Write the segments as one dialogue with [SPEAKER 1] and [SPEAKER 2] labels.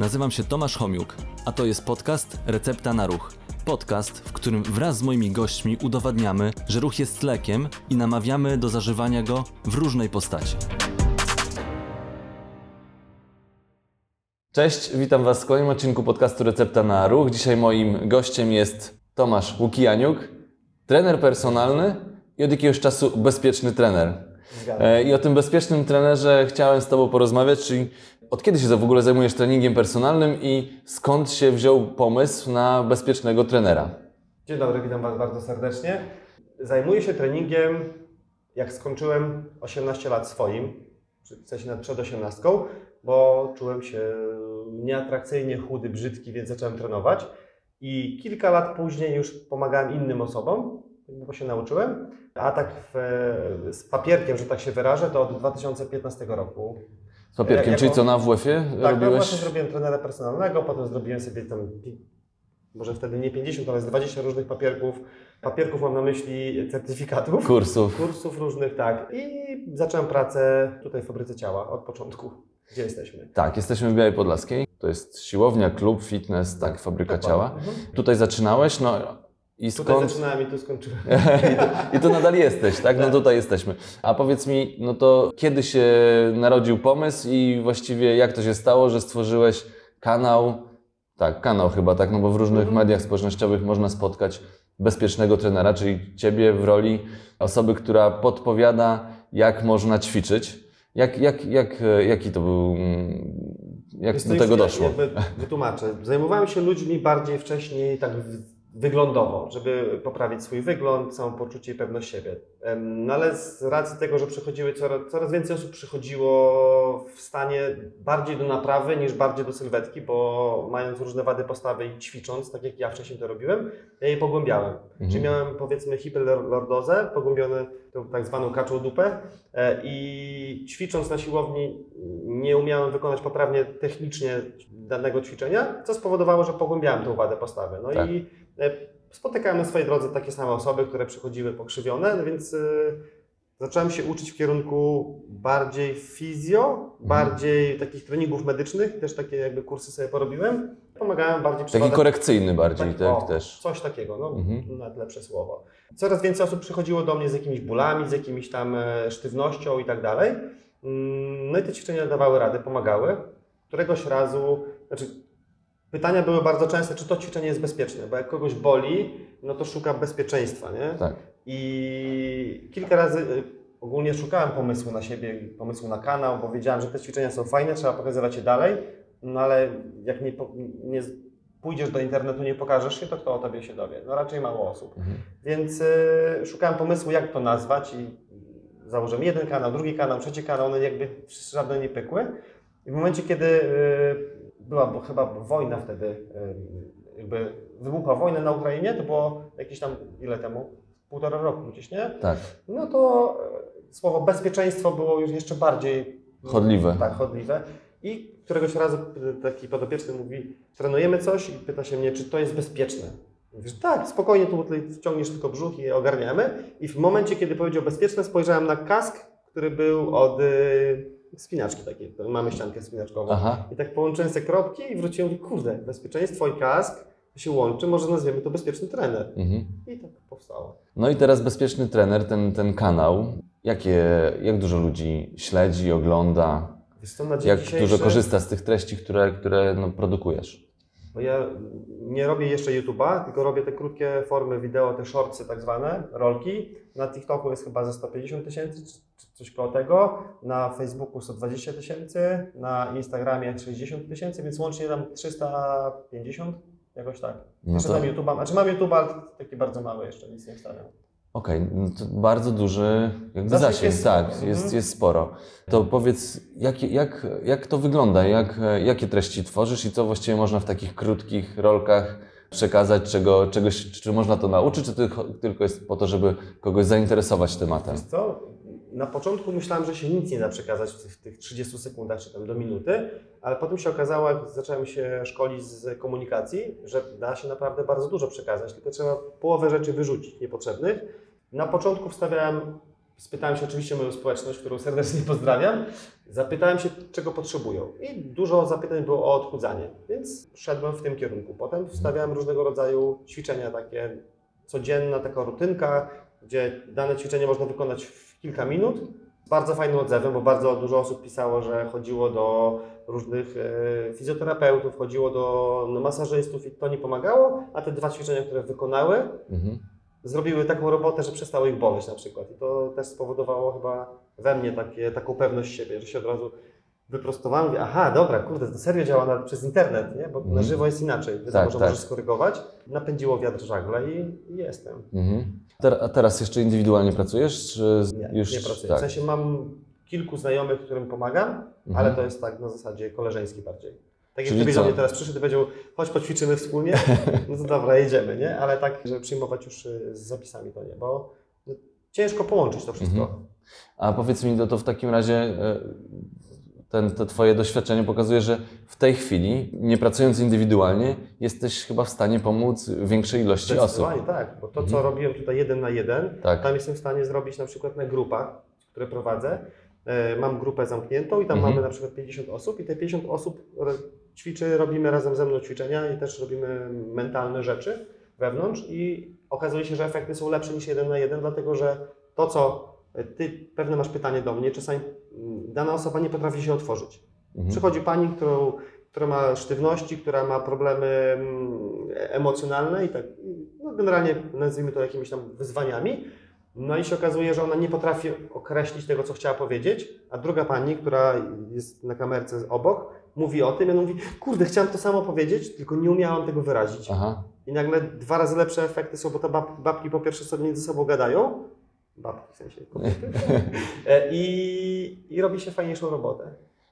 [SPEAKER 1] Nazywam się Tomasz Homiuk, a to jest podcast Recepta na Ruch. Podcast, w którym wraz z moimi gośćmi udowadniamy, że ruch jest lekiem i namawiamy do zażywania go w różnej postaci. Cześć, witam Was w kolejnym odcinku podcastu Recepta na Ruch. Dzisiaj moim gościem jest Tomasz Łukijaniuk, trener personalny i od jakiegoś czasu bezpieczny trener. E, I o tym bezpiecznym trenerze chciałem z Tobą porozmawiać, czyli od kiedy się w ogóle zajmujesz treningiem personalnym i skąd się wziął pomysł na bezpiecznego trenera?
[SPEAKER 2] Dzień dobry, witam Was bardzo serdecznie. Zajmuję się treningiem, jak skończyłem 18 lat swoim, w sensie przed 18, bo czułem się nieatrakcyjnie chudy, brzydki, więc zacząłem trenować. I kilka lat później już pomagałem innym osobom, bo się nauczyłem. A tak w, z papierkiem, że tak się wyrażę, to od 2015 roku.
[SPEAKER 1] Papierkiem,
[SPEAKER 2] Ja-
[SPEAKER 1] czyli co na WF-ie
[SPEAKER 2] Tak, no
[SPEAKER 1] robiłeś?
[SPEAKER 2] właśnie zrobiłem trenera personalnego, potem zrobiłem sobie tam, może wtedy nie 50, ale z 20 różnych papierków. Papierków mam na myśli certyfikatów.
[SPEAKER 1] Kursów.
[SPEAKER 2] Kursów różnych, tak. I zacząłem pracę tutaj w Fabryce Ciała od początku. Gdzie jesteśmy?
[SPEAKER 1] Tak, jesteśmy w Białej Podlaskiej. To jest siłownia, klub, fitness, tak, fabryka ciała.
[SPEAKER 2] Mhm.
[SPEAKER 1] Tutaj zaczynałeś, no i
[SPEAKER 2] Tutaj
[SPEAKER 1] skąd?
[SPEAKER 2] zaczynałem i tu skończyłem.
[SPEAKER 1] I to, I to nadal jesteś, tak? No tutaj jesteśmy. A powiedz mi, no to kiedy się narodził pomysł i właściwie jak to się stało, że stworzyłeś kanał, tak, kanał chyba, tak, no bo w różnych
[SPEAKER 2] Mhm.
[SPEAKER 1] mediach społecznościowych można spotkać bezpiecznego trenera, czyli Ciebie w roli osoby, która podpowiada, jak można ćwiczyć. Jak, jak, jak, jaki to był, mm, jak
[SPEAKER 2] Wiesz
[SPEAKER 1] do tego
[SPEAKER 2] ja
[SPEAKER 1] doszło?
[SPEAKER 2] jakby Wytłumaczę. Zajmowałem się ludźmi bardziej wcześniej tak w- wyglądowo, żeby poprawić swój wygląd, samopoczucie i pewność siebie. No ale z racji tego, że przychodziły coraz, coraz więcej osób przychodziło w stanie bardziej do naprawy niż bardziej do sylwetki, bo mając różne wady postawy i ćwicząc, tak jak ja wcześniej to robiłem, ja je pogłębiałem.
[SPEAKER 1] Mhm.
[SPEAKER 2] Czyli miałem powiedzmy hiperlordozę, pogłębione tą tak zwaną kaczą dupę e, i ćwicząc na siłowni nie umiałem wykonać poprawnie technicznie danego ćwiczenia, co spowodowało, że pogłębiałem tą wadę postawy. No
[SPEAKER 1] Tak.
[SPEAKER 2] i spotykałem na swojej drodze takie same osoby, które przychodziły pokrzywione, no więc e, zacząłem się uczyć w kierunku bardziej fizjo, bardziej takich treningów medycznych, też takie jakby kursy sobie porobiłem. Pomagałem bardziej przy
[SPEAKER 1] Taki korekcyjny bardziej, tak,
[SPEAKER 2] o,
[SPEAKER 1] też.
[SPEAKER 2] Coś takiego, no,
[SPEAKER 1] Mhm.
[SPEAKER 2] nawet lepsze słowo. Coraz więcej osób przychodziło do mnie z jakimiś bólami, z jakimiś tam e, sztywnością i tak dalej. Mm, No i te ćwiczenia dawały radę, pomagały. Któregoś razu, znaczy pytania były bardzo częste, czy to ćwiczenie jest bezpieczne, bo jak kogoś boli, no to szuka bezpieczeństwa, nie?
[SPEAKER 1] Tak.
[SPEAKER 2] I kilka razy y, ogólnie szukałem pomysłu na siebie, pomysłu na kanał, bo wiedziałem, że te ćwiczenia są fajne, trzeba pokazywać je dalej, no ale jak nie, nie pójdziesz do internetu, nie pokażesz się, to kto o tobie się dowie? No raczej mało osób.
[SPEAKER 1] Mhm.
[SPEAKER 2] Więc y, szukałem pomysłu, jak to nazwać i założyłem jeden kanał, drugi kanał, trzeci kanał, one jakby żadne nie pykły. I w momencie, kiedy y, była bo chyba wojna wtedy, jakby wybuchła wojna na Ukrainie, to było jakieś tam, ile temu? Półtora roku gdzieś, nie?
[SPEAKER 1] Tak.
[SPEAKER 2] No to e, słowo bezpieczeństwo było już jeszcze bardziej
[SPEAKER 1] Chodliwe.
[SPEAKER 2] Tak, chodliwe. I któregoś razu e, taki podopieczny mówi, trenujemy coś i pyta się mnie, czy to jest bezpieczne. Mówisz, tak, spokojnie, tu wciągniesz tylko brzuch i ogarniamy. I w momencie, kiedy powiedział bezpieczne, spojrzałem na kask, który był od y, spinaczki takiej. Mamy ściankę spinaczkową.
[SPEAKER 1] Aha.
[SPEAKER 2] I tak połączyłem te kropki i wróciłem i mówię, kurde, bezpieczeństwo i kask się łączy, może nazwiemy to bezpieczny trener.
[SPEAKER 1] Mhm.
[SPEAKER 2] I tak powstało.
[SPEAKER 1] No i teraz bezpieczny trener, ten, ten kanał, jakie, jak dużo ludzi śledzi, ogląda,
[SPEAKER 2] co,
[SPEAKER 1] jak
[SPEAKER 2] dzisiejszy-
[SPEAKER 1] dużo korzysta z tych treści, które, które no, produkujesz?
[SPEAKER 2] Bo ja nie robię jeszcze YouTube'a, tylko robię te krótkie formy wideo, te shortsy tak zwane, rolki. Na TikToku jest chyba ze 150 tysięcy, czy coś koło tego. Na Facebooku 120 tysięcy, na Instagramie 60 tysięcy, więc łącznie tam 350, jakoś tak.
[SPEAKER 1] No
[SPEAKER 2] Jeszcze
[SPEAKER 1] to-
[SPEAKER 2] mam YouTube'a, znaczy mam YouTube'a, ale taki bardzo mały jeszcze, nic nie wstawiam.
[SPEAKER 1] Okej, no to bardzo duży jakby
[SPEAKER 2] Zasięg
[SPEAKER 1] zasięg,
[SPEAKER 2] jest
[SPEAKER 1] tak, jest,
[SPEAKER 2] Mhm.
[SPEAKER 1] jest sporo. To powiedz, jak, jak, jak to wygląda, jak, jakie treści tworzysz i co właściwie można w takich krótkich rolkach przekazać, czego, czegoś, czy można to nauczyć, czy tylko, tylko jest po to, żeby kogoś zainteresować tematem?
[SPEAKER 2] Wiesz co? Na początku myślałem, że się nic nie da przekazać w tych, tych 30 sekundach czy tam do minuty, ale potem się okazało, jak zacząłem się szkolić z komunikacji, że da się naprawdę bardzo dużo przekazać, tylko trzeba połowę rzeczy wyrzucić niepotrzebnych. Na początku wstawiałem, spytałem się oczywiście moją społeczność, którą serdecznie pozdrawiam, Zapytałem się, czego potrzebują. I dużo zapytań było o odchudzanie, więc szedłem w tym kierunku. Potem wstawiałem różnego rodzaju ćwiczenia, takie codzienna taka rutynka, gdzie dane ćwiczenie można wykonać w kilka minut. Bardzo fajnym odzewem, bo bardzo dużo osób pisało, że chodziło do różnych e, fizjoterapeutów, chodziło do no, masażystów i to nie pomagało, a te dwa ćwiczenia, które wykonały,
[SPEAKER 1] Mhm.
[SPEAKER 2] zrobiły taką robotę, że przestało ich boleć na przykład. I to też spowodowało chyba we mnie takie, taką pewność siebie, że się od razu wyprostowałem, mówię, aha, dobra, kurde, to serio działa na, przez internet, nie? bo na
[SPEAKER 1] Mhm.
[SPEAKER 2] żywo jest inaczej, wiadomo,
[SPEAKER 1] Tak,
[SPEAKER 2] że
[SPEAKER 1] tak.
[SPEAKER 2] możesz skorygować. Napędziło wiatr żagle i, i jestem.
[SPEAKER 1] Mhm. Ter- a teraz jeszcze indywidualnie pracujesz? Czy
[SPEAKER 2] Nie,
[SPEAKER 1] już
[SPEAKER 2] nie pracuję.
[SPEAKER 1] Tak.
[SPEAKER 2] W sensie mam kilku znajomych, którym pomagam,
[SPEAKER 1] Mhm.
[SPEAKER 2] ale to jest tak na zasadzie koleżeńskiej bardziej. Tak jak do mnie teraz przyszedł i powiedział, chodź poćwiczymy wspólnie, no to dobra, jedziemy, nie? Ale tak, żeby przyjmować już y, z zapisami to nie, bo no, ciężko połączyć to wszystko.
[SPEAKER 1] Mhm. A powiedz mi, to, to w takim razie e, ten, to Twoje doświadczenie pokazuje, że w tej chwili, nie pracując indywidualnie, jesteś chyba w stanie pomóc większej ilości osób.
[SPEAKER 2] Tak, bo to co
[SPEAKER 1] Mhm.
[SPEAKER 2] robiłem tutaj jeden na jeden,
[SPEAKER 1] Tak.
[SPEAKER 2] tam jestem w stanie zrobić na przykład na grupach, które prowadzę. E, Mam grupę zamkniętą i tam
[SPEAKER 1] Mhm.
[SPEAKER 2] mamy na przykład 50 osób i te 50 osób ćwiczy, robimy razem ze mną ćwiczenia i też robimy mentalne rzeczy wewnątrz i okazuje się, że efekty są lepsze niż jeden na jeden, dlatego że to co ty pewne masz pytanie do mnie, czasami dana osoba nie potrafi się otworzyć.
[SPEAKER 1] Mhm.
[SPEAKER 2] Przychodzi pani, którą, która ma sztywności, która ma problemy mm, emocjonalne i tak, no generalnie nazwijmy to jakimiś tam wyzwaniami. No i się okazuje, że ona nie potrafi określić tego, co chciała powiedzieć, a druga pani, która jest na kamerce obok, mówi o tym i ona mówi, kurde, chciałam to samo powiedzieć, tylko nie umiałam tego wyrazić.
[SPEAKER 1] Aha.
[SPEAKER 2] I nagle dwa razy lepsze efekty są, bo te bab, babki po pierwsze sobie między sobą gadają, babki w sensie kobiety, e, i, i robi się fajniejszą robotę.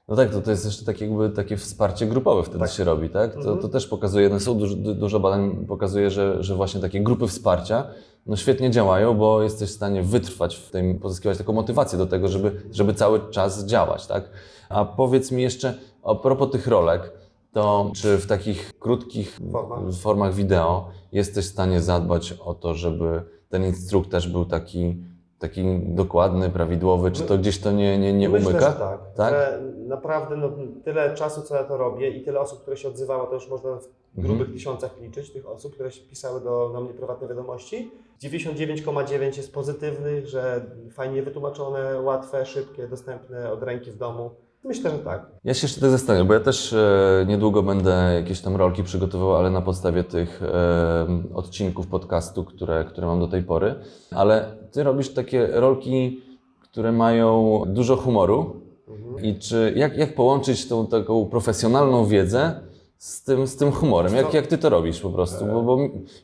[SPEAKER 1] No tak, to, to jest jeszcze takie, jakby, takie wsparcie grupowe wtedy
[SPEAKER 2] Tak.
[SPEAKER 1] się robi, tak? To,
[SPEAKER 2] Mhm.
[SPEAKER 1] to też pokazuje, no są dużo, du- dużo badań pokazuje, że, że właśnie takie grupy wsparcia no świetnie działają, bo jesteś w stanie wytrwać w tym, pozyskiwać taką motywację do tego, żeby, żeby cały czas działać, tak? A powiedz mi jeszcze, a propos tych rolek, to czy w takich krótkich
[SPEAKER 2] Formach.
[SPEAKER 1] formach wideo jesteś w stanie zadbać o to, żeby ten instruktaż był taki, taki dokładny, prawidłowy, czy to gdzieś to nie, nie, nie
[SPEAKER 2] Myślę,
[SPEAKER 1] umyka?
[SPEAKER 2] że tak.
[SPEAKER 1] Tak?
[SPEAKER 2] Że naprawdę no, tyle czasu, co ja to robię i tyle osób, które się odzywało, to już można w
[SPEAKER 1] Mhm.
[SPEAKER 2] grubych tysiącach liczyć, tych osób, które się pisały do, do mnie prywatne wiadomości. 99,9 jest pozytywnych, że fajnie wytłumaczone, łatwe, szybkie, dostępne od ręki w domu. Myślę, że tak.
[SPEAKER 1] Ja się jeszcze tak zastanawiam, bo ja też e, niedługo będę jakieś tam rolki przygotowywał, ale na podstawie tych e, odcinków podcastu, które, które mam do tej pory. Ale ty robisz takie rolki, które mają dużo humoru.
[SPEAKER 2] Mhm.
[SPEAKER 1] I czy jak, jak połączyć tą taką profesjonalną wiedzę z tym, z tym humorem? Jak, jak ty to robisz po prostu? Bo, bo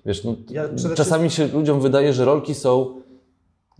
[SPEAKER 1] wiesz, no,
[SPEAKER 2] Ja przede
[SPEAKER 1] czasami się ludziom wydaje, że rolki są.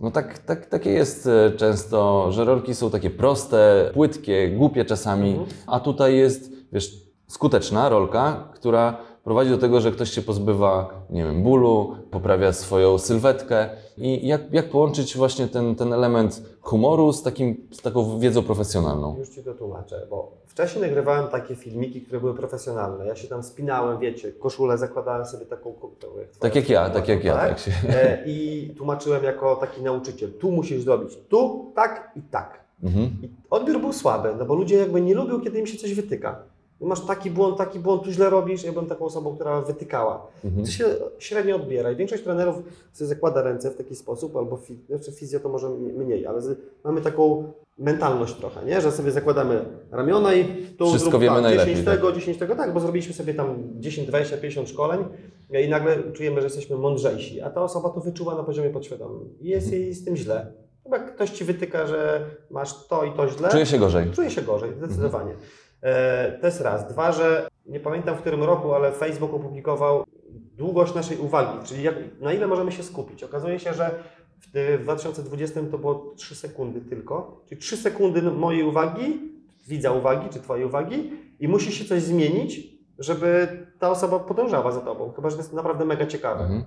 [SPEAKER 1] No tak, tak, takie jest e, często, że rolki są takie proste, płytkie, głupie czasami,
[SPEAKER 2] Mhm.
[SPEAKER 1] a tutaj jest, wiesz, skuteczna rolka, która prowadzi do tego, że ktoś się pozbywa, nie wiem, bólu, poprawia swoją sylwetkę. I jak, jak połączyć właśnie ten, ten element humoru z, takim, z taką wiedzą profesjonalną?
[SPEAKER 2] Już Ci to tłumaczę, bo wcześniej nagrywałem takie filmiki, które były profesjonalne. Ja się tam spinałem, wiecie, koszulę zakładałem sobie taką... jak
[SPEAKER 1] Tak jak ja, tak jak ja. Tak się...
[SPEAKER 2] E, I tłumaczyłem jako taki nauczyciel, tu musisz zrobić tu, tak i tak.
[SPEAKER 1] Mhm.
[SPEAKER 2] I odbiór był słaby, no bo ludzie jakby nie lubią, kiedy im się coś wytyka. Masz taki błąd, taki błąd, tu źle robisz. Ja byłem taką osobą, która wytykała.
[SPEAKER 1] Mhm.
[SPEAKER 2] To się średnio odbiera i większość trenerów sobie zakłada ręce w taki sposób, albo fi, znaczy fizjo to może mniej, ale z, mamy taką mentalność trochę, nie? że sobie zakładamy ramiona i tu
[SPEAKER 1] Wszystko
[SPEAKER 2] zrób,
[SPEAKER 1] wiemy
[SPEAKER 2] tak,
[SPEAKER 1] najlepiej,
[SPEAKER 2] 10 tego, 10 tego, tak, bo zrobiliśmy sobie tam 10, 20, 50 szkoleń i nagle czujemy, że jesteśmy mądrzejsi, a ta osoba to wyczuła na poziomie podświadomym i jest jej z tym źle. Chyba ktoś Ci wytyka, że masz to i to źle,
[SPEAKER 1] Czuję się gorzej.
[SPEAKER 2] Czuję się gorzej, zdecydowanie. E, to jest raz. Dwa, że nie pamiętam w którym roku, ale Facebook opublikował długość naszej uwagi, czyli jak, na ile możemy się skupić. Okazuje się, że w 2020 to było 3 sekundy tylko, czyli 3 sekundy mojej uwagi, widza uwagi, czy Twojej uwagi i musi się coś zmienić, żeby ta osoba podążała za Tobą. Chyba, że to jest naprawdę mega ciekawe.
[SPEAKER 1] Mhm.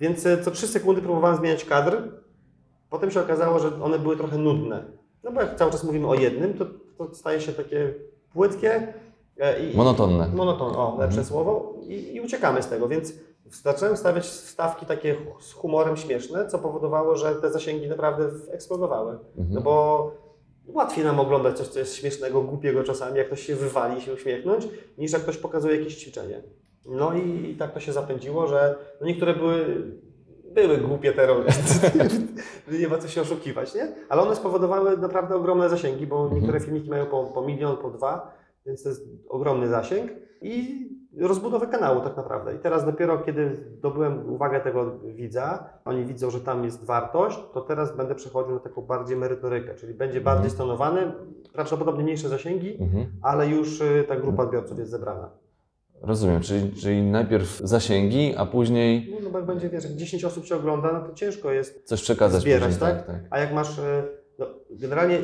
[SPEAKER 2] Więc e, co 3 sekundy próbowałem zmieniać kadr. Potem się okazało, że one były trochę nudne. No bo jak cały czas mówimy o jednym, to, to staje się takie płytkie e, i
[SPEAKER 1] Monotonne.
[SPEAKER 2] monoton, o, lepsze
[SPEAKER 1] Mhm.
[SPEAKER 2] słowo, i, i uciekamy z tego. Więc zacząłem stawiać wstawki takie z humorem śmieszne, co powodowało, że te zasięgi naprawdę eksplodowały.
[SPEAKER 1] Mhm.
[SPEAKER 2] No bo łatwiej nam oglądać coś, co jest śmiesznego, głupiego czasami, jak ktoś się wywali i się uśmiechnąć, niż jak ktoś pokazuje jakieś ćwiczenie. No i, i tak to się zapędziło, że no niektóre były, były głupie te role. nie ma co się oszukiwać, nie? Ale one spowodowały naprawdę ogromne zasięgi, bo niektóre filmiki mają po, po milion, po dwa, więc to jest ogromny zasięg i rozbudowę kanału tak naprawdę. I teraz dopiero kiedy zdobyłem uwagę tego widza, oni widzą, że tam jest wartość, to teraz będę przechodził na taką bardziej merytorykę, czyli będzie bardziej stonowany, prawdopodobnie mniejsze zasięgi,
[SPEAKER 1] Mhm.
[SPEAKER 2] ale już y, ta grupa odbiorców jest zebrana.
[SPEAKER 1] Rozumiem, czyli, czyli najpierw zasięgi, a później
[SPEAKER 2] No, no bo jak będzie, wiesz, jak 10 osób Cię ogląda, no to ciężko jest
[SPEAKER 1] coś przekazać
[SPEAKER 2] zbierać,
[SPEAKER 1] później.
[SPEAKER 2] tak? A jak masz, y, no, generalnie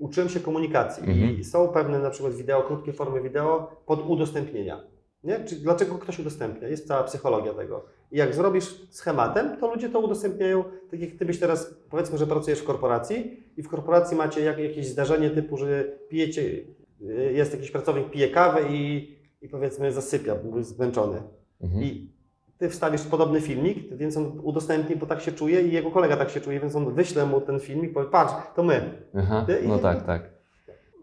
[SPEAKER 2] uczyłem się komunikacji
[SPEAKER 1] Mhm.
[SPEAKER 2] i są pewne na przykład wideo, krótkie formy wideo pod udostępnienia. Nie? Czyli dlaczego ktoś udostępnia? Jest cała psychologia tego. I jak zrobisz schematem, to ludzie to udostępniają, tak jak ty byś teraz, powiedzmy, że pracujesz w korporacji i w korporacji macie jak, jakieś zdarzenie typu, że pijecie, y, jest jakiś pracownik, pije kawę i, i powiedzmy zasypia, bo jest zmęczony.
[SPEAKER 1] Mhm.
[SPEAKER 2] I ty wstawisz podobny filmik, więc on udostępni, bo tak się czuje i jego kolega tak się czuje, więc on wyśle mu ten filmik, powie, patrz, to my.
[SPEAKER 1] Aha,
[SPEAKER 2] I-
[SPEAKER 1] no tak, tak.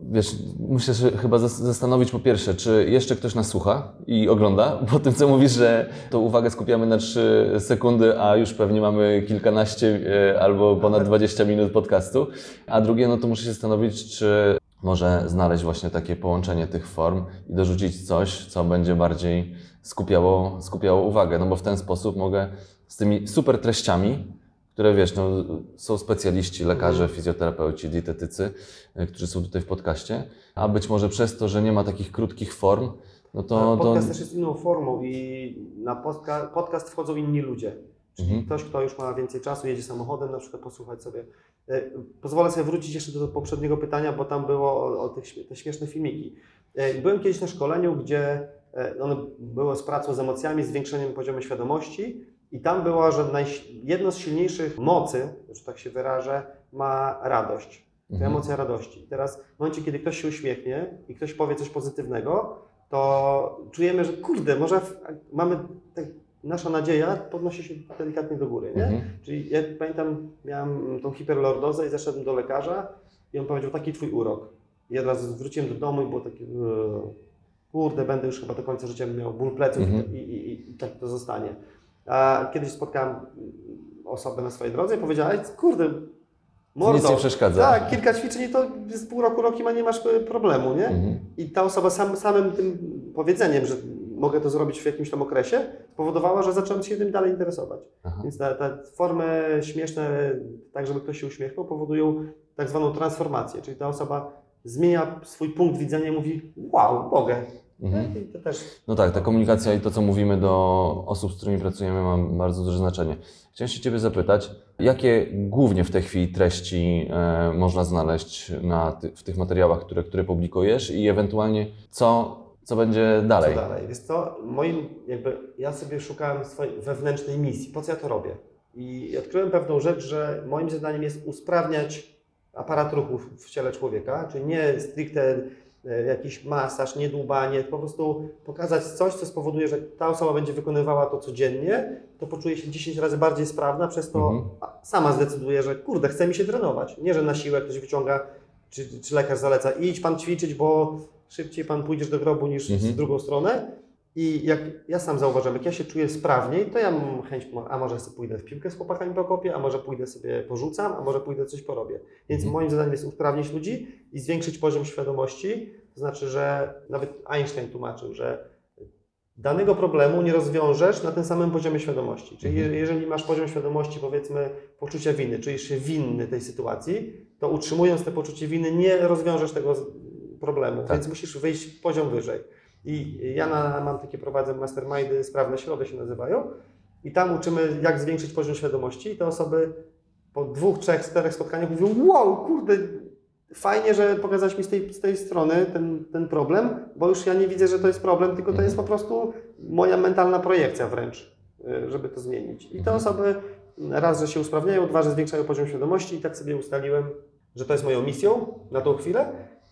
[SPEAKER 1] Wiesz, muszę się chyba zas- zastanowić po pierwsze, czy jeszcze ktoś nas słucha i ogląda, po tym co mówisz, że to uwagę skupiamy na 3 sekundy, a już pewnie mamy kilkanaście e, albo ponad 20 minut podcastu. A drugie, no to muszę się zastanowić, czy może znaleźć właśnie takie połączenie tych form i dorzucić coś, co będzie bardziej skupiało, skupiało uwagę, no bo w ten sposób mogę z tymi super treściami, które wiesz, no, są specjaliści, lekarze, fizjoterapeuci, dietetycy, y, którzy są tutaj w podcaście, a być może przez to, że nie ma takich krótkich form, no to... to...
[SPEAKER 2] podcast też jest inną formą i na podca- podcast wchodzą inni ludzie. Czyli
[SPEAKER 1] Mhm.
[SPEAKER 2] ktoś, kto już ma więcej czasu, jedzie samochodem, na przykład posłuchać sobie. E, Pozwolę sobie wrócić jeszcze do poprzedniego pytania, bo tam było o, o tych te śmieszne filmiki. E, Byłem kiedyś na szkoleniu, gdzie e, ono było z pracą z emocjami, zwiększeniem poziomu świadomości i tam było, że najś- jedno z silniejszych mocy, że tak się wyrażę, ma radość. To
[SPEAKER 1] Mhm.
[SPEAKER 2] emocja radości. Teraz w momencie, kiedy ktoś się uśmiechnie i ktoś powie coś pozytywnego, to czujemy, że kurde, może mamy, tak, nasza nadzieja podnosi się delikatnie do góry, nie?
[SPEAKER 1] Mhm.
[SPEAKER 2] Czyli ja pamiętam, miałem tą hiperlordozę i zaszedłem do lekarza i on powiedział, taki twój urok. I od razu wróciłem do domu i było takie, eee, kurde, będę już chyba do końca życia miał ból pleców
[SPEAKER 1] Mhm.
[SPEAKER 2] i, i, i, i tak to zostanie. A kiedyś spotkałem osobę na swojej drodze i powiedziała, "Ej, kurde, mordo,
[SPEAKER 1] Nic nie przeszkadza.
[SPEAKER 2] tak, kilka ćwiczeń i to z pół roku, roku ma nie masz e, problemu, nie?
[SPEAKER 1] Mhm.
[SPEAKER 2] I ta osoba sam, samym tym powiedzeniem, że mogę to zrobić w jakimś tam okresie, spowodowała, że zacząłem się tym dalej interesować.
[SPEAKER 1] Aha.
[SPEAKER 2] Więc te, te formy śmieszne, tak żeby ktoś się uśmiechnął, powodują tak zwaną transformację, czyli ta osoba zmienia swój punkt widzenia i mówi wow, mogę.
[SPEAKER 1] Mhm.
[SPEAKER 2] I to też
[SPEAKER 1] No tak, ta komunikacja i to, co mówimy do osób, z którymi pracujemy, ma bardzo duże znaczenie. Chciałem się Ciebie zapytać, jakie głównie w tej chwili treści e, można znaleźć na ty, w tych materiałach, które, które publikujesz i ewentualnie co, co będzie dalej?
[SPEAKER 2] Co dalej? Jest to moim, jakby ja sobie szukałem swojej wewnętrznej misji, po co ja to robię. I odkryłem pewną rzecz, że moim zadaniem jest usprawniać aparat ruchów w ciele człowieka, czyli nie stricte e, jakiś masaż, nie dłubanie, po prostu pokazać coś, co spowoduje, że ta osoba będzie wykonywała to codziennie, to poczuje się 10 razy bardziej sprawna, przez to
[SPEAKER 1] Mhm.
[SPEAKER 2] sama zdecyduje, że kurde, chce mi się trenować. Nie, że na siłę ktoś wyciąga, czy, czy lekarz zaleca, idź pan ćwiczyć, bo szybciej pan pójdziesz do grobu niż
[SPEAKER 1] Mhm.
[SPEAKER 2] w drugą stronę. I jak ja sam zauważyłem, jak ja się czuję sprawniej, to ja mam chęć, a może sobie pójdę w piłkę z chłopakami pokopię, a może pójdę sobie porzucam, a może pójdę coś porobię. Więc
[SPEAKER 1] Mhm.
[SPEAKER 2] moim zadaniem jest usprawnić ludzi i zwiększyć poziom świadomości. To znaczy, że nawet Einstein tłumaczył, że danego problemu nie rozwiążesz na tym samym poziomie świadomości. Czyli
[SPEAKER 1] Mhm.
[SPEAKER 2] je- jeżeli masz poziom świadomości, powiedzmy, poczucia winy, czujesz się winny tej sytuacji, to utrzymując te poczucie winy nie rozwiążesz tego problemu,
[SPEAKER 1] Tak.
[SPEAKER 2] więc musisz wyjść poziom wyżej. I ja na, mam takie, prowadzę mastermindy, sprawne środy się nazywają i tam uczymy, jak zwiększyć poziom świadomości i te osoby po dwóch, trzech, czterech spotkaniach mówią, wow, kurde, fajnie, że pokazałeś mi z tej, z tej strony ten, ten problem, bo już ja nie widzę, że to jest problem, tylko to jest po prostu moja mentalna projekcja wręcz, y, żeby to zmienić. I te
[SPEAKER 1] Mhm.
[SPEAKER 2] osoby raz, że się usprawniają, dwa, że zwiększają poziom świadomości i tak sobie ustaliłem, że to jest moją misją na tą chwilę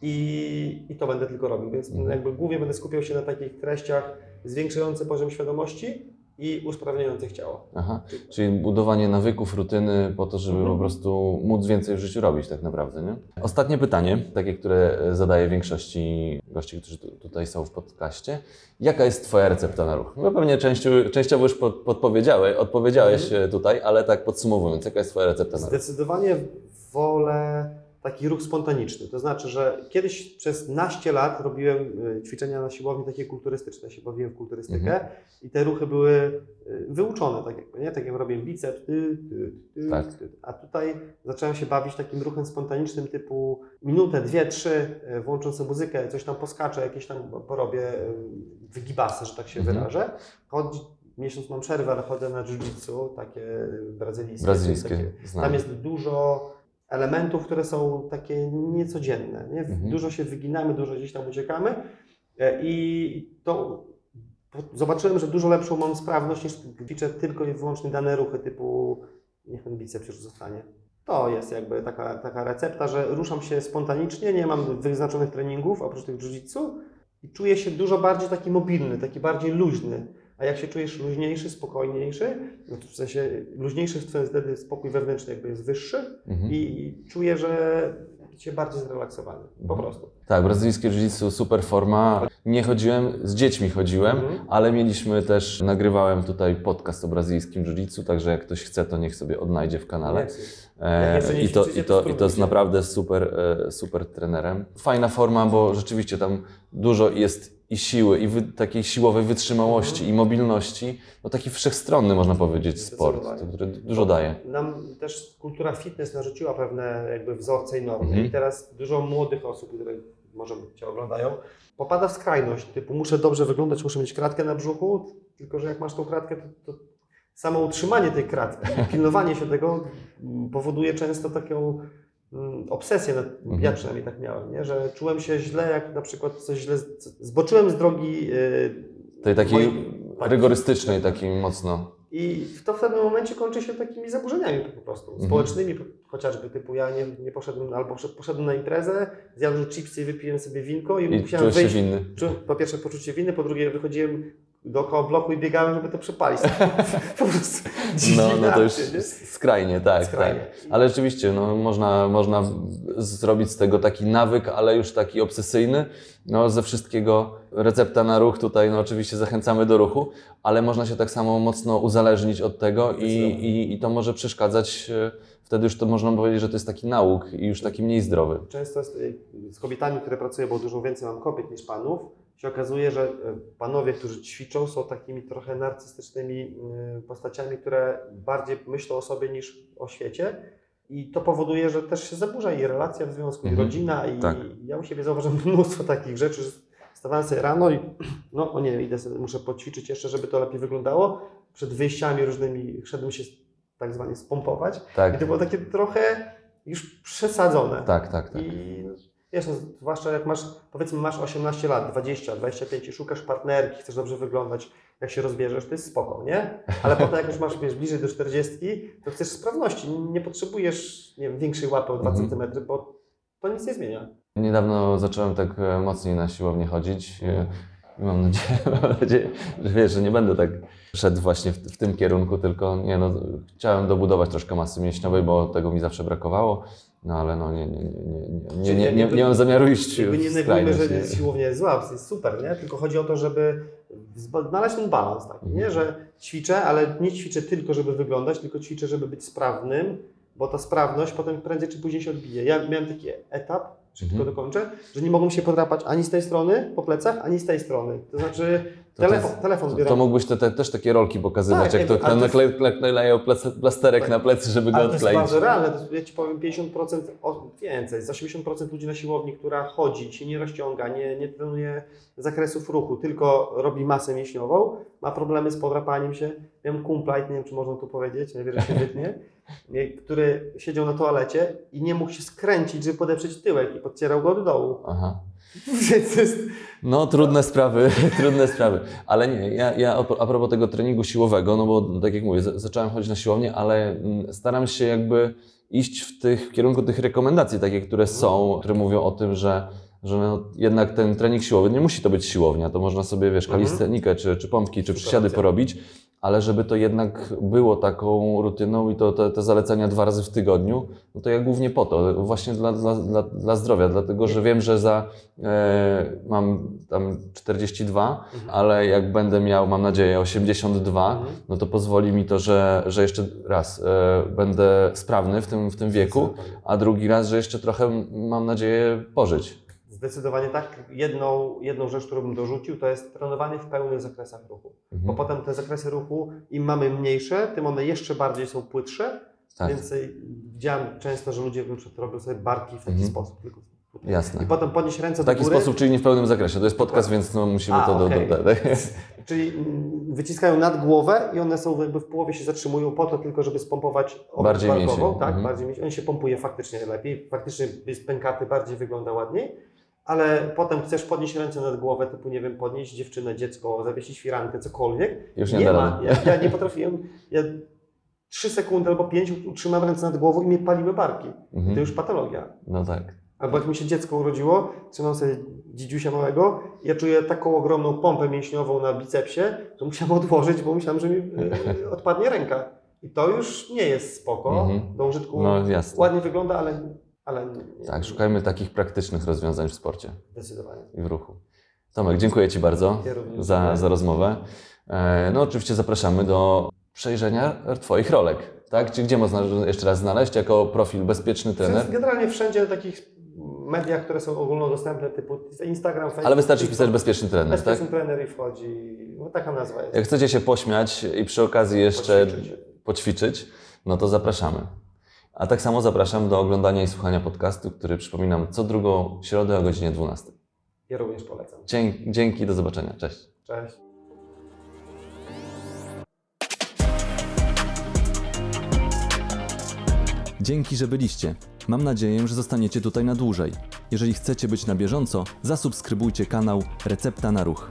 [SPEAKER 2] i, i to będę tylko robił. Więc
[SPEAKER 1] Mhm.
[SPEAKER 2] jakby głównie będę skupiał się na takich treściach zwiększających poziom świadomości i usprawniających ciało.
[SPEAKER 1] Aha, czyli budowanie nawyków, rutyny po to, żeby
[SPEAKER 2] Mhm.
[SPEAKER 1] po prostu móc więcej w życiu robić tak naprawdę, nie? Ostatnie pytanie, takie, które zadaję większości gości, którzy tu, tutaj są w podcaście. Jaka jest Twoja recepta na ruch? No pewnie częściu, częściowo już pod, podpowiedziałeś, odpowiedziałeś
[SPEAKER 2] Mhm.
[SPEAKER 1] e, tutaj, ale tak podsumowując, jaka jest Twoja recepta na ruch?
[SPEAKER 2] Zdecydowanie wolę taki ruch spontaniczny. To znaczy, że kiedyś przez naście lat robiłem y, ćwiczenia na siłowni takie kulturystyczne, się bawiłem w kulturystykę
[SPEAKER 1] Mhm.
[SPEAKER 2] i te ruchy były y, wyuczone, tak jakby, nie? Tak jak robię biceps, ty, ty, ty,
[SPEAKER 1] Tak.
[SPEAKER 2] a tutaj zacząłem się bawić takim ruchem spontanicznym typu minutę, dwie, trzy, y, włączę sobie muzykę, coś tam poskaczę, jakieś tam porobię wygibasy, że tak się
[SPEAKER 1] Mhm.
[SPEAKER 2] wyrażę. Chodzi, miesiąc mam przerwę, ale chodzę na jiu-jitsu, takie brazylijskie.
[SPEAKER 1] Brazylijskie,
[SPEAKER 2] Takie, tam jest dużo elementów, które są takie niecodzienne. Nie?
[SPEAKER 1] Mhm.
[SPEAKER 2] Dużo się wyginamy, dużo gdzieś tam uciekamy e, i to zobaczyłem, że dużo lepszą mam sprawność niż ćwiczę tylko i wyłącznie dane ruchy typu niech ten biceps już zostanie. To jest jakby taka, taka recepta, że ruszam się spontanicznie, nie mam wyznaczonych treningów oprócz tych jiu-jitsu i czuję się dużo bardziej taki mobilny, taki bardziej luźny. A jak się czujesz luźniejszy, spokojniejszy, no to w sensie luźniejszy wtedy spokój wewnętrzny jakby jest wyższy
[SPEAKER 1] Mhm.
[SPEAKER 2] i czuję, że się bardziej zrelaksowany. Po
[SPEAKER 1] Mhm.
[SPEAKER 2] prostu.
[SPEAKER 1] Tak, brazylijskie jiu-jitsu, super forma. Nie chodziłem, z dziećmi chodziłem,
[SPEAKER 2] Mhm.
[SPEAKER 1] ale mieliśmy też, nagrywałem tutaj podcast o brazylijskim jiu-jitsu, także jak ktoś chce, to niech sobie odnajdzie w kanale. E, I to, i
[SPEAKER 2] to
[SPEAKER 1] I to jest naprawdę super, e, super trenerem. Fajna forma, bo rzeczywiście tam dużo jest i siły, i wy, takiej siłowej wytrzymałości,
[SPEAKER 2] Mhm.
[SPEAKER 1] i mobilności. No taki wszechstronny, można powiedzieć, sport, który dużo daje.
[SPEAKER 2] Nam też kultura fitness narzuciła pewne jakby wzorce i normy.
[SPEAKER 1] Mhm.
[SPEAKER 2] I teraz dużo młodych osób, które może Cię oglądają, popada w skrajność, typu muszę dobrze wyglądać, muszę mieć kratkę na brzuchu, tylko że jak masz tą kratkę, to, to samo utrzymanie tej kratki, pilnowanie się tego powoduje często taką obsesję, nad,
[SPEAKER 1] Mhm.
[SPEAKER 2] ja przynajmniej tak miałem, nie? że czułem się źle, jak na przykład coś źle, zboczyłem z drogi yy,
[SPEAKER 1] Tej takiej
[SPEAKER 2] tak.
[SPEAKER 1] rygorystycznej, takiej mocno.
[SPEAKER 2] I to w pewnym momencie kończy się takimi zaburzeniami po prostu,
[SPEAKER 1] Mhm.
[SPEAKER 2] społecznymi chociażby, typu ja nie, nie poszedłem, albo poszedłem- na imprezę, zjadłem chipsy i wypiłem sobie winko i,
[SPEAKER 1] I
[SPEAKER 2] musiałem
[SPEAKER 1] czułeś się
[SPEAKER 2] wyjść.
[SPEAKER 1] winny.
[SPEAKER 2] Po pierwsze poczucie winy, po drugie wychodziłem dookoła bloku i biegałem, żeby to przepalić. po prostu
[SPEAKER 1] No, no to już
[SPEAKER 2] nie?
[SPEAKER 1] skrajnie, tak,
[SPEAKER 2] Skrajnie.
[SPEAKER 1] tak. Ale rzeczywiście, no, można, można zrobić z tego taki nawyk, ale już taki obsesyjny. No, ze wszystkiego recepta na ruch tutaj, no oczywiście zachęcamy do ruchu, ale można się tak samo mocno uzależnić od tego i, i, i to może przeszkadzać. e, Wtedy już to można powiedzieć, że to jest taki nauk i już taki mniej zdrowy.
[SPEAKER 2] Często jest, y, z kobietami, które pracuję, bo dużo więcej mam kobiet niż panów, się okazuje, że y, panowie, którzy ćwiczą, są takimi trochę narcystycznymi y, postaciami, które bardziej myślą o sobie niż o świecie. I to powoduje, że też się zaburza i relacja w związku,
[SPEAKER 1] Mhm.
[SPEAKER 2] i rodzina. I
[SPEAKER 1] Tak.
[SPEAKER 2] ja u siebie zauważyłem mnóstwo takich rzeczy, że wstawałem sobie rano i no o nie, idę sobie, muszę poćwiczyć jeszcze, żeby to lepiej wyglądało. Przed wyjściami różnymi szedłem się tak zwanie spompować. I
[SPEAKER 1] Tak,
[SPEAKER 2] to było takie trochę już przesadzone.
[SPEAKER 1] tak, tak. tak.
[SPEAKER 2] I wiesz, no, zwłaszcza jak masz, powiedzmy, masz 18 lat, 20, 25 i szukasz partnerki, chcesz dobrze wyglądać, jak się rozbierzesz, to jest spoko, nie? Ale potem jak już masz wiesz, bliżej do 40, to chcesz sprawności, nie potrzebujesz nie wiem, większej łapy o 2
[SPEAKER 1] Mhm.
[SPEAKER 2] cm, bo to nic nie zmienia.
[SPEAKER 1] Niedawno zacząłem tak e, mocniej na siłownię chodzić e, i mam nadzieję, mam nadzieję, że wiesz, że nie będę tak szedł właśnie w, w tym kierunku, tylko nie, no, chciałem dobudować troszkę masy mięśniowej, bo tego mi zawsze brakowało, no ale no nie, nie, nie, nie, nie, nie, nie, nie mam zamiaru iść
[SPEAKER 2] Jakby nie negujmy, że siłownia jest zła, jest super, nie? Tylko chodzi o to, żeby znaleźć ten balans taki, nie?
[SPEAKER 1] Mhm.
[SPEAKER 2] Że ćwiczę, ale nie ćwiczę tylko, żeby wyglądać, tylko ćwiczę, żeby być sprawnym, bo ta sprawność potem prędzej czy później się odbije. Ja miałem taki etap, szybko
[SPEAKER 1] Mhm.
[SPEAKER 2] dokończę, że nie mogłem się podrapać ani z tej strony po plecach, ani z tej strony. To znaczy telefon, telefon
[SPEAKER 1] To,
[SPEAKER 2] zbieram.
[SPEAKER 1] to mógłbyś te, te, też takie rolki pokazywać,
[SPEAKER 2] Tak,
[SPEAKER 1] jak to naklej, naklejają plasterek
[SPEAKER 2] Tak.
[SPEAKER 1] na plecy, żeby go
[SPEAKER 2] Ale to jest
[SPEAKER 1] odkleić.
[SPEAKER 2] bardzo realne. To ja Ci powiem 50% o, więcej. Z 80% ludzi na siłowni, która chodzi, się nie rozciąga, nie, nie trenuje zakresów ruchu, tylko robi masę mięśniową, ma problemy z podrapaniem się. Miałem kumpla, i nie wiem czy można tu powiedzieć, nie wiem, że się wytnie, nie, który siedział na toalecie i nie mógł się skręcić, żeby podeprzeć tyłek i podcierał go od dołu.
[SPEAKER 1] Aha. No, trudne sprawy, trudne sprawy. Ale nie, ja, ja a pro- a propos tego treningu siłowego, no bo tak jak mówię, zacząłem chodzić na siłownię, ale mm, staram się jakby iść w, tych, w kierunku tych rekomendacji, takie, które są, które mówią o tym, że, że no, jednak ten trening siłowy, nie musi to być siłownia, to można sobie, wiesz,
[SPEAKER 2] Mhm.
[SPEAKER 1] kalistenikę, czy, czy pompki, czy przysiady porobić, ale żeby to jednak było taką rutyną i to te, te zalecenia dwa razy w tygodniu, no to ja głównie po to, właśnie dla, dla, dla, dla zdrowia, dlatego że wiem, że za e, mam tam 42, ale jak będę miał, mam nadzieję, 82,
[SPEAKER 2] Mhm.
[SPEAKER 1] no to pozwoli mi to, że, że jeszcze raz e, będę sprawny w tym, w tym wieku, a drugi raz, że jeszcze trochę mam nadzieję pożyć.
[SPEAKER 2] Zdecydowanie tak. Jedną, jedną rzecz, którą bym dorzucił, to jest trenowanie w pełnych zakresach ruchu.
[SPEAKER 1] Mhm.
[SPEAKER 2] Bo potem te zakresy ruchu, im mamy mniejsze, tym one jeszcze bardziej są płytsze.
[SPEAKER 1] Tak,
[SPEAKER 2] Więc y, widziałem często, że ludzie robią sobie barki w taki
[SPEAKER 1] Mhm.
[SPEAKER 2] sposób.
[SPEAKER 1] Jasne.
[SPEAKER 2] I potem podnieść ręce
[SPEAKER 1] W taki
[SPEAKER 2] do góry.
[SPEAKER 1] sposób, czyli nie w pełnym zakresie. To jest podcast, więc no musimy
[SPEAKER 2] A,
[SPEAKER 1] to do,
[SPEAKER 2] okej.
[SPEAKER 1] do, do,
[SPEAKER 2] Czyli mm, wyciskają nad głowę i one są jakby w połowie się zatrzymują po to tylko, żeby spompować
[SPEAKER 1] Bardziej
[SPEAKER 2] barkową, tak,
[SPEAKER 1] Mhm.
[SPEAKER 2] bardziej mięsień. On się pompuje faktycznie lepiej, faktycznie jest pękaty, bardziej wygląda ładniej, ale potem chcesz podnieść ręce nad głowę, typu nie wiem, podnieść dziewczynę, dziecko, zawiesić firankę, cokolwiek.
[SPEAKER 1] Już nie da
[SPEAKER 2] ma. Ja, ja nie potrafiłem, ja trzy sekundy albo pięć utrzymam ręce nad głową i mnie paliły barki.
[SPEAKER 1] Mhm.
[SPEAKER 2] To już patologia.
[SPEAKER 1] No tak.
[SPEAKER 2] Albo jak mi się dziecko urodziło, trzymam sobie dzidziusia małego, ja czuję taką ogromną pompę mięśniową na bicepsie, że musiałem odłożyć, bo myślałem, że mi e, odpadnie ręka. I to już nie jest spoko
[SPEAKER 1] Mhm.
[SPEAKER 2] do użytku.
[SPEAKER 1] No jasne.
[SPEAKER 2] Ładnie wygląda, ale, ale nie,
[SPEAKER 1] Tak, szukajmy takich praktycznych rozwiązań w sporcie
[SPEAKER 2] zdecydowanie.
[SPEAKER 1] i w ruchu. Tomek, dziękuję Ci bardzo
[SPEAKER 2] Ja
[SPEAKER 1] za, za rozmowę. E, No oczywiście zapraszamy do przejrzenia Twoich rolek. Tak? Czy gdzie można jeszcze raz znaleźć jako profil bezpieczny trener?
[SPEAKER 2] Generalnie wszędzie na takich mediach, które są ogólnodostępne, typu Instagram, Facebook.
[SPEAKER 1] Ale wystarczy wpisać bezpieczny trener, tak?
[SPEAKER 2] Bezpieczny trener i wchodzi. No taka nazwa jest.
[SPEAKER 1] Jak chcecie się pośmiać i przy okazji jeszcze
[SPEAKER 2] Poćwiczyć.
[SPEAKER 1] poćwiczyć, no to zapraszamy. A tak samo zapraszam do oglądania i słuchania podcastu, który przypominam co drugą środę o godzinie 12.
[SPEAKER 2] Ja również polecam.
[SPEAKER 1] Dzięki, dzięki do zobaczenia. Cześć.
[SPEAKER 2] Cześć.
[SPEAKER 3] Dzięki, że byliście. Mam nadzieję, że zostaniecie tutaj na dłużej. Jeżeli chcecie być na bieżąco, zasubskrybujcie kanał Recepta na Ruch.